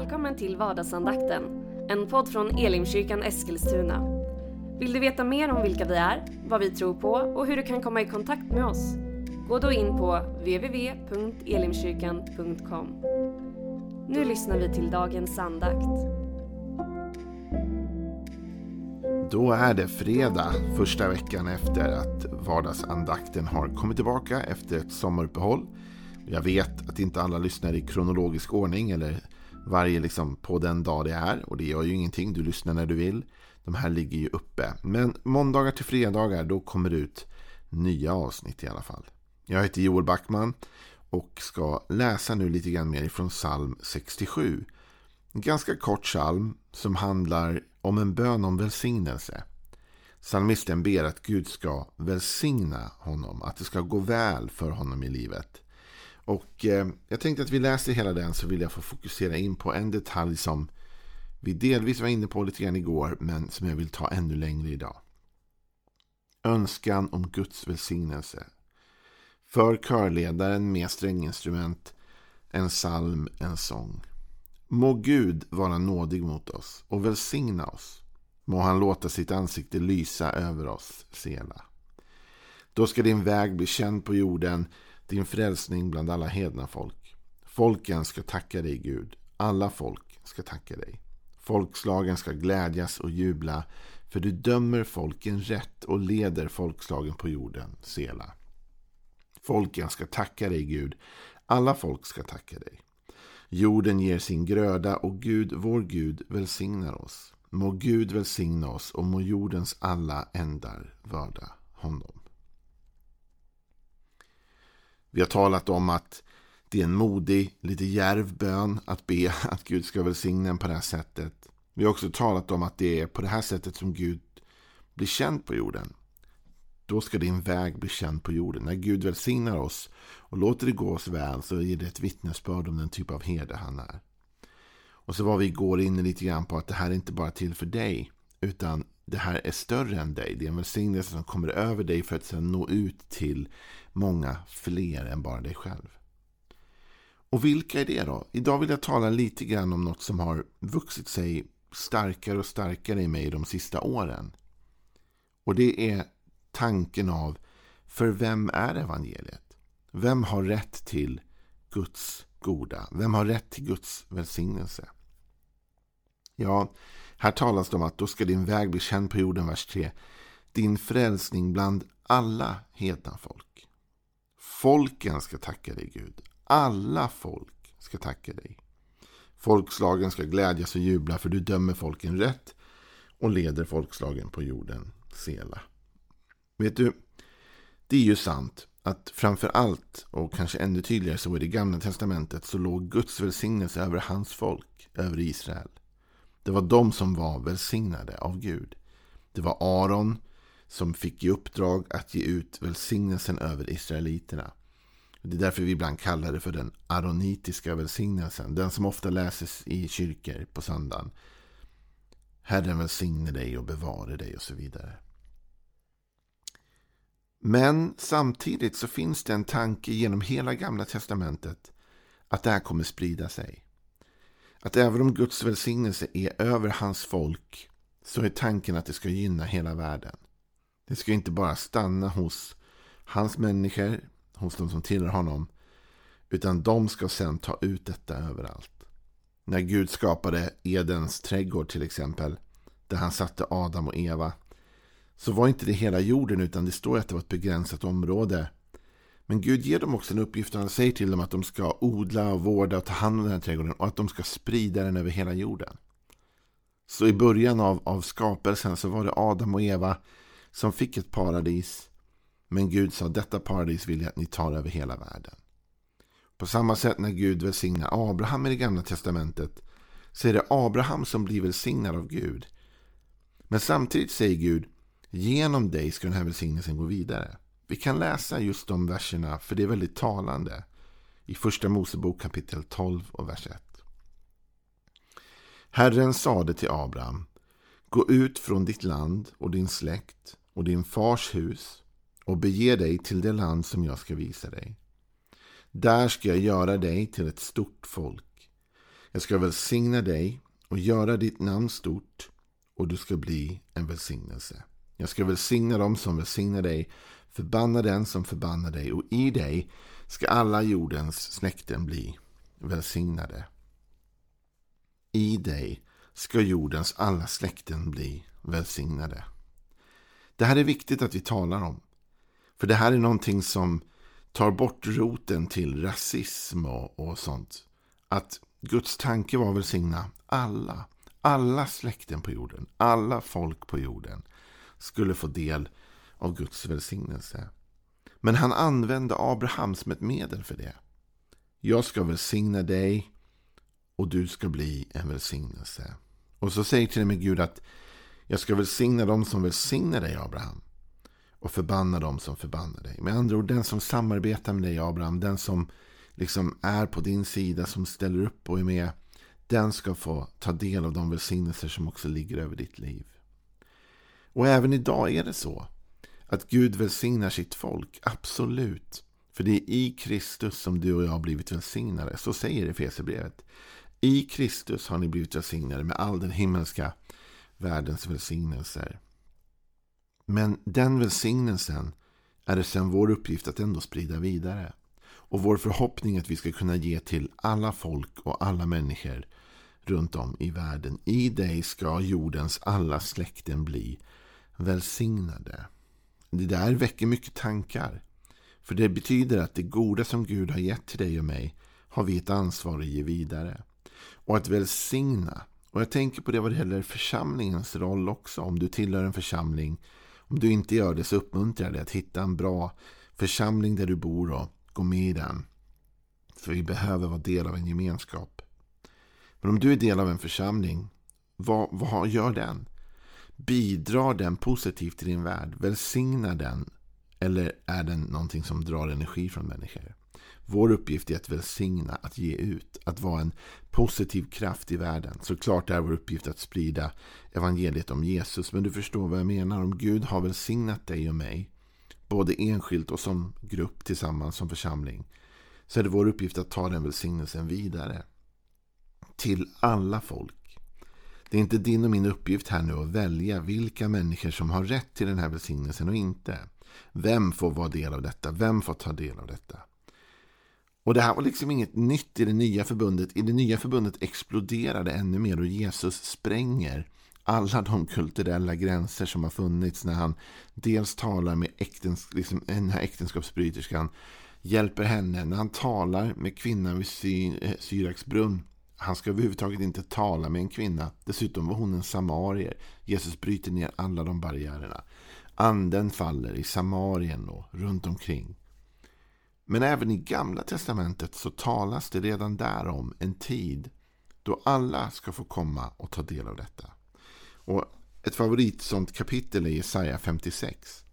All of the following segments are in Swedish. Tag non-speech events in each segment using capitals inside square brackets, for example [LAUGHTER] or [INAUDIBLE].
Välkommen till vardagsandakten, en podd från Elimkyrkan Eskilstuna. Vill du veta mer om vilka vi är, vad vi tror på och hur du kan komma i kontakt med oss? Gå då in på www.elimkyrkan.com. Nu lyssnar vi till dagens andakt. Då är det fredag, första veckan efter att vardagsandakten har kommit tillbaka efter ett sommaruppehåll. Jag vet att inte alla lyssnar i kronologisk ordning eller varje liksom på den dag det är. Och det gör ju ingenting, du lyssnar när du vill. De här ligger ju uppe. Men måndagar till fredagar då kommer det ut nya avsnitt i alla fall. Jag heter Joel Backman och ska läsa nu lite grann mer ifrån psalm 67. En ganska kort psalm som handlar om en bön om välsignelse. Psalmisten ber att Gud ska välsigna honom, att det ska gå väl för honom i livet. Och eh, jag tänkte att vi läser hela den så vill jag få fokusera in på en detalj som vi delvis var inne på lite grann igår men som jag vill ta ännu längre idag. Önskan om Guds välsignelse. För körledaren med stränginstrument, en psalm, en sång. Må Gud vara nådig mot oss och välsigna oss. Må han låta sitt ansikte lysa över oss, Sela. Då ska din väg bli känd på jorden din frälsning bland alla hedna folk. Folken ska tacka dig Gud. Alla folk ska tacka dig. Folkslagen ska glädjas och jubla. För du dömer folken rätt och leder folkslagen på jorden, Sela. Folken ska tacka dig Gud. Alla folk ska tacka dig. Jorden ger sin gröda och Gud, vår Gud, välsignar oss. Må Gud välsigna oss och må jordens alla ändar vörda honom. Vi har talat om att det är en modig, lite djärv bön att be [LAUGHS] att Gud ska välsigna en på det här sättet. Vi har också talat om att det är på det här sättet som Gud blir känd på jorden. Då ska din väg bli känd på jorden. När Gud välsignar oss och låter det gå oss väl så ger det ett vittnesbörd om den typ av herde han är. Och så var vi igår inne lite grann på att det här är inte bara till för dig utan det här är större än dig. Det är en välsignelse som kommer över dig för att sedan nå ut till många fler än bara dig själv. Och vilka är det då? Idag vill jag tala lite grann om något som har vuxit sig starkare och starkare i mig de sista åren. Och det är tanken av för vem är evangeliet? Vem har rätt till Guds goda? Vem har rätt till Guds välsignelse? Ja, här talas det om att då ska din väg bli känd på jorden, vers 3. Din frälsning bland alla hedna folk. Folken ska tacka dig Gud. Alla folk ska tacka dig. Folkslagen ska glädjas och jubla för du dömer folken rätt och leder folkslagen på jorden sela. Vet du, det är ju sant att framför allt och kanske ännu tydligare så i det gamla testamentet så låg Guds välsignelse över hans folk, över Israel. Det var de som var välsignade av Gud. Det var Aron som fick i uppdrag att ge ut välsignelsen över israeliterna. Det är därför vi ibland kallar det för den aronitiska välsignelsen. Den som ofta läses i kyrkor på söndagen. Herren välsigne dig och bevare dig och så vidare. Men samtidigt så finns det en tanke genom hela gamla testamentet att det här kommer sprida sig. Att även om Guds välsignelse är över hans folk så är tanken att det ska gynna hela världen. Det ska inte bara stanna hos hans människor, hos de som tillhör honom, utan de ska sedan ta ut detta överallt. När Gud skapade Edens trädgård till exempel, där han satte Adam och Eva, så var inte det hela jorden utan det står att det var ett begränsat område men Gud ger dem också en uppgift och han säger till dem att de ska odla vårda och ta hand om den här trädgården och att de ska sprida den över hela jorden. Så i början av, av skapelsen så var det Adam och Eva som fick ett paradis. Men Gud sa detta paradis vill jag att ni tar över hela världen. På samma sätt när Gud välsignar Abraham i det gamla testamentet så är det Abraham som blir välsignad av Gud. Men samtidigt säger Gud genom dig ska den här välsignelsen gå vidare. Vi kan läsa just de verserna för det är väldigt talande. I första Mosebok kapitel 12 och vers 1. Herren sade till Abraham Gå ut från ditt land och din släkt och din fars hus och bege dig till det land som jag ska visa dig. Där ska jag göra dig till ett stort folk. Jag ska välsigna dig och göra ditt namn stort och du ska bli en välsignelse. Jag ska välsigna dem som välsignar dig, förbanna den som förbannar dig och i dig ska alla jordens släkten bli välsignade. I dig ska jordens alla släkten bli välsignade. Det här är viktigt att vi talar om. För det här är någonting som tar bort roten till rasism och, och sånt. Att Guds tanke var att välsigna alla. Alla släkten på jorden, alla folk på jorden skulle få del av Guds välsignelse. Men han använde Abraham som ett medel för det. Jag ska välsigna dig och du ska bli en välsignelse. Och så säger till och med Gud att jag ska välsigna dem som välsignar dig Abraham och förbanna dem som förbannar dig. Med andra ord, den som samarbetar med dig Abraham, den som liksom är på din sida, som ställer upp och är med, den ska få ta del av de välsignelser som också ligger över ditt liv. Och även idag är det så att Gud välsignar sitt folk, absolut. För det är i Kristus som du och jag har blivit välsignade. Så säger Efesierbrevet. I Kristus har ni blivit välsignade med all den himmelska världens välsignelser. Men den välsignelsen är det sen vår uppgift att ändå sprida vidare. Och vår förhoppning är att vi ska kunna ge till alla folk och alla människor runt om i världen. I dig ska jordens alla släkten bli välsignade. Det där väcker mycket tankar. För det betyder att det goda som Gud har gett till dig och mig har vi ett ansvar att ge vidare. Och att välsigna. Och jag tänker på det vad det gäller församlingens roll också. Om du tillhör en församling. Om du inte gör det så uppmuntrar jag dig att hitta en bra församling där du bor och gå med i den. För vi behöver vara del av en gemenskap. Men om du är del av en församling, vad, vad gör den? Bidrar den positivt till din värld? Välsignar den? Eller är den någonting som drar energi från människor? Vår uppgift är att välsigna, att ge ut, att vara en positiv kraft i världen. Såklart är vår uppgift att sprida evangeliet om Jesus. Men du förstår vad jag menar. Om Gud har välsignat dig och mig, både enskilt och som grupp tillsammans som församling, så är det vår uppgift att ta den välsignelsen vidare. Till alla folk. Det är inte din och min uppgift här nu att välja vilka människor som har rätt till den här välsignelsen och inte. Vem får vara del av detta? Vem får ta del av detta? Och det här var liksom inget nytt i det nya förbundet. I det nya förbundet exploderade ännu mer och Jesus spränger alla de kulturella gränser som har funnits när han dels talar med äktens, liksom, den här äktenskapsbryterskan, hjälper henne, när han talar med kvinnan vid Sy eh, Syraks brunn. Han ska överhuvudtaget inte tala med en kvinna. Dessutom var hon en samarier. Jesus bryter ner alla de barriärerna. Anden faller i Samarien och runt omkring. Men även i Gamla Testamentet så talas det redan där om en tid då alla ska få komma och ta del av detta. Och ett favorit sånt kapitel är Jesaja 56.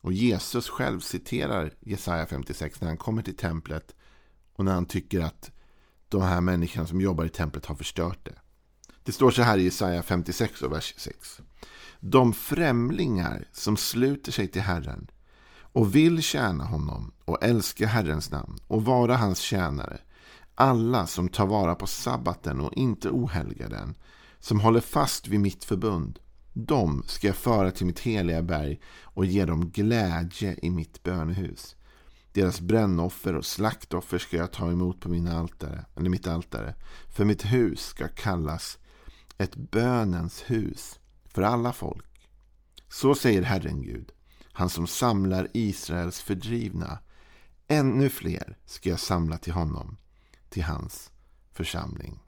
Och Jesus själv citerar Jesaja 56 när han kommer till templet och när han tycker att de här människorna som jobbar i templet har förstört det. Det står så här i Jesaja 56 och vers 6. De främlingar som sluter sig till Herren och vill tjäna honom och älska Herrens namn och vara hans tjänare. Alla som tar vara på sabbaten och inte ohelgar den, som håller fast vid mitt förbund. De ska jag föra till mitt heliga berg och ge dem glädje i mitt bönehus. Deras brännoffer och slaktoffer ska jag ta emot på mina altare, eller mitt altare. För mitt hus ska kallas ett bönens hus för alla folk. Så säger Herren Gud han som samlar Israels fördrivna. Ännu fler ska jag samla till honom, till hans församling.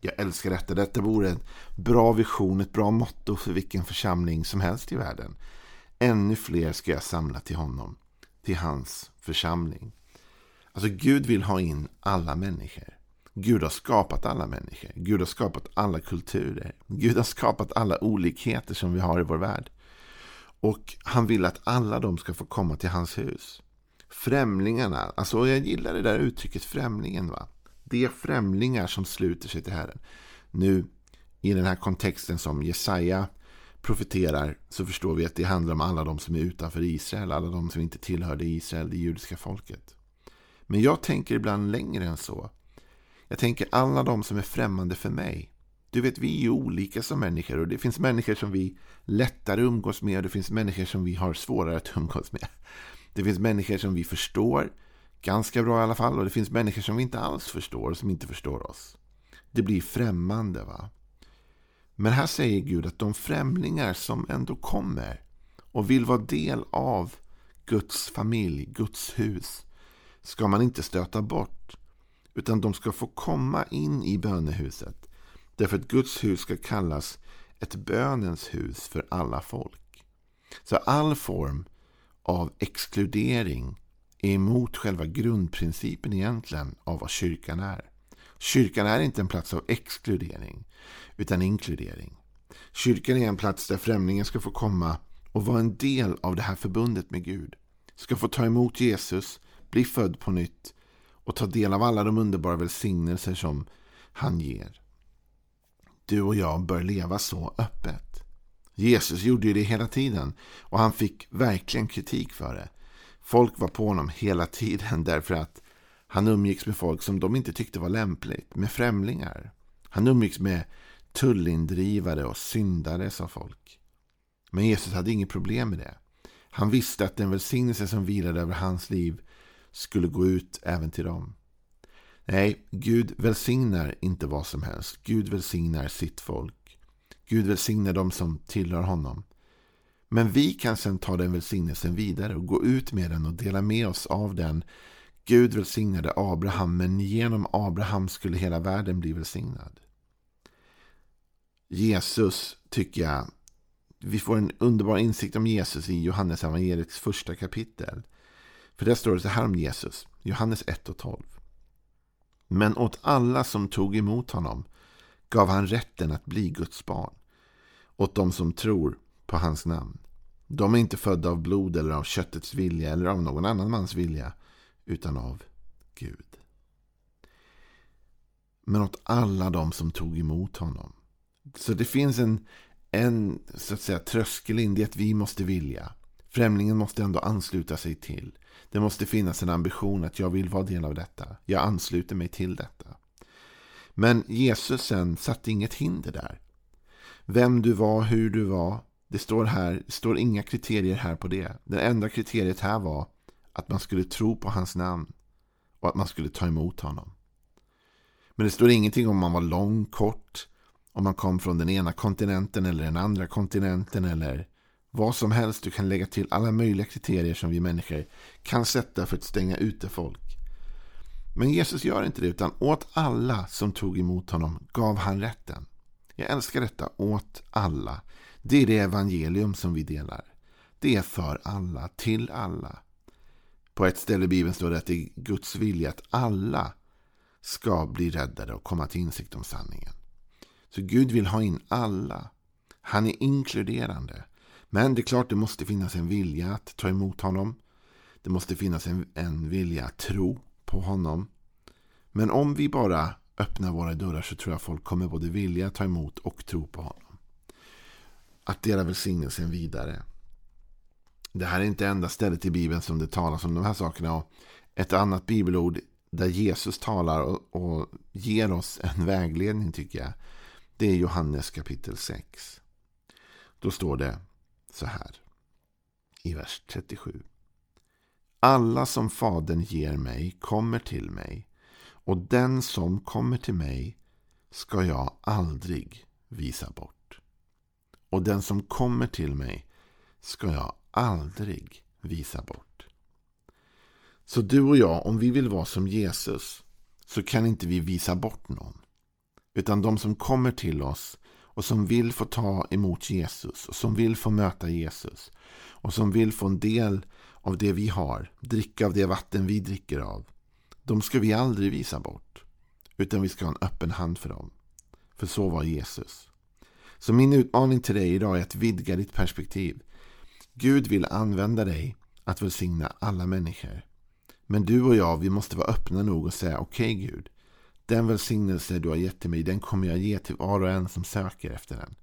Jag älskar detta. Detta vore en bra vision, ett bra motto för vilken församling som helst i världen. Ännu fler ska jag samla till honom, till hans församling. Alltså Gud vill ha in alla människor. Gud har skapat alla människor. Gud har skapat alla kulturer. Gud har skapat alla olikheter som vi har i vår värld. Och han vill att alla de ska få komma till hans hus. Främlingarna, alltså jag gillar det där uttrycket främlingen. va. Det är främlingar som sluter sig till Herren. Nu i den här kontexten som Jesaja profeterar så förstår vi att det handlar om alla de som är utanför Israel. Alla de som inte tillhörde Israel, det judiska folket. Men jag tänker ibland längre än så. Jag tänker alla de som är främmande för mig. Du vet, vi är ju olika som människor och det finns människor som vi lättare umgås med och det finns människor som vi har svårare att [LAUGHS] umgås med. Det finns människor som vi förstår ganska bra i alla fall och det finns människor som vi inte alls förstår och som inte förstår oss. Det blir främmande va. Men här säger Gud att de främlingar som ändå kommer och vill vara del av Guds familj, Guds hus, ska man inte stöta bort. Utan de ska få komma in i bönehuset. Därför att Guds hus ska kallas ett bönens hus för alla folk. Så all form av exkludering är emot själva grundprincipen egentligen av vad kyrkan är. Kyrkan är inte en plats av exkludering utan inkludering. Kyrkan är en plats där främlingen ska få komma och vara en del av det här förbundet med Gud. Ska få ta emot Jesus, bli född på nytt och ta del av alla de underbara välsignelser som han ger. Du och jag bör leva så öppet. Jesus gjorde ju det hela tiden och han fick verkligen kritik för det. Folk var på honom hela tiden [LAUGHS] därför att han umgicks med folk som de inte tyckte var lämpligt, med främlingar. Han umgicks med tullindrivare och syndare, sa folk. Men Jesus hade inget problem med det. Han visste att den välsignelse som vilade över hans liv skulle gå ut även till dem. Nej, Gud välsignar inte vad som helst. Gud välsignar sitt folk. Gud välsignar dem som tillhör honom. Men vi kan sedan ta den välsignelsen vidare och gå ut med den och dela med oss av den. Gud välsignade Abraham, men genom Abraham skulle hela världen bli välsignad. Jesus tycker jag vi får en underbar insikt om Jesus i Johannes evangeliets första kapitel. För där står det så här om Jesus, Johannes 1 och 12. Men åt alla som tog emot honom gav han rätten att bli Guds barn. Åt dem som tror på hans namn. De är inte födda av blod eller av köttets vilja eller av någon annan mans vilja, utan av Gud. Men åt alla de som tog emot honom. Så det finns en, en så att säga, tröskel in Det att vi måste vilja. Främlingen måste ändå ansluta sig till. Det måste finnas en ambition att jag vill vara del av detta. Jag ansluter mig till detta. Men Jesus sen satte inget hinder där. Vem du var, hur du var. Det står här, det står inga kriterier här på det. Det enda kriteriet här var att man skulle tro på hans namn och att man skulle ta emot honom. Men det står ingenting om man var lång, kort, om man kom från den ena kontinenten eller den andra kontinenten eller vad som helst. Du kan lägga till alla möjliga kriterier som vi människor kan sätta för att stänga ute folk. Men Jesus gör inte det utan åt alla som tog emot honom gav han rätten. Jag älskar detta, åt alla. Det är det evangelium som vi delar. Det är för alla, till alla. På ett ställe i Bibeln står det att det är Guds vilja att alla ska bli räddade och komma till insikt om sanningen. Så Gud vill ha in alla. Han är inkluderande. Men det är klart det måste finnas en vilja att ta emot honom. Det måste finnas en, en vilja att tro på honom. Men om vi bara öppnar våra dörrar så tror jag folk kommer både vilja ta emot och tro på honom. Att dela välsignelsen vidare. Det här är inte enda stället i Bibeln som det talas om de här sakerna. Och ett annat bibelord där Jesus talar och, och ger oss en vägledning tycker jag. Det är Johannes kapitel 6. Då står det så här i vers 37. Alla som Fadern ger mig kommer till mig och den som kommer till mig ska jag aldrig visa bort. Och den som kommer till mig ska jag aldrig visa bort. Så du och jag, om vi vill vara som Jesus så kan inte vi visa bort någon. Utan de som kommer till oss och som vill få ta emot Jesus och som vill få möta Jesus och som vill få en del av det vi har, dricka av det vatten vi dricker av. De ska vi aldrig visa bort, utan vi ska ha en öppen hand för dem. För så var Jesus. Så min utmaning till dig idag är att vidga ditt perspektiv. Gud vill använda dig att välsigna alla människor. Men du och jag, vi måste vara öppna nog och säga okej okay, Gud, den välsignelse du har gett till mig, den kommer jag ge till var och en som söker efter den.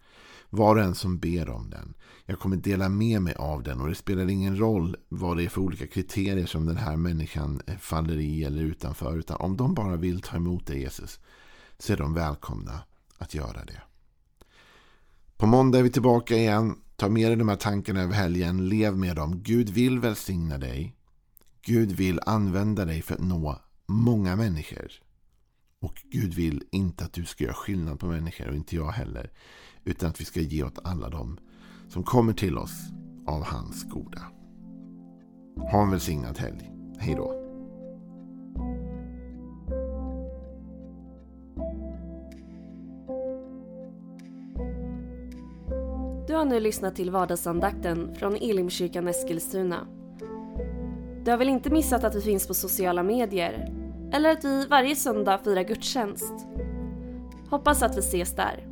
Var och en som ber om den. Jag kommer dela med mig av den och det spelar ingen roll vad det är för olika kriterier som den här människan eh, faller i eller utanför. Utan om de bara vill ta emot dig Jesus så är de välkomna att göra det. På måndag är vi tillbaka igen. Ta med dig de här tankarna över helgen. Lev med dem. Gud vill välsigna dig. Gud vill använda dig för att nå många människor. Och Gud vill inte att du ska göra skillnad på människor och inte jag heller. Utan att vi ska ge åt alla dem som kommer till oss av hans goda. Ha en välsignad helg. Hej då. Du har nu lyssnat till vardagsandakten från Elimkyrkan Eskilstuna. Du har väl inte missat att vi finns på sociala medier? Eller att vi varje söndag firar gudstjänst? Hoppas att vi ses där.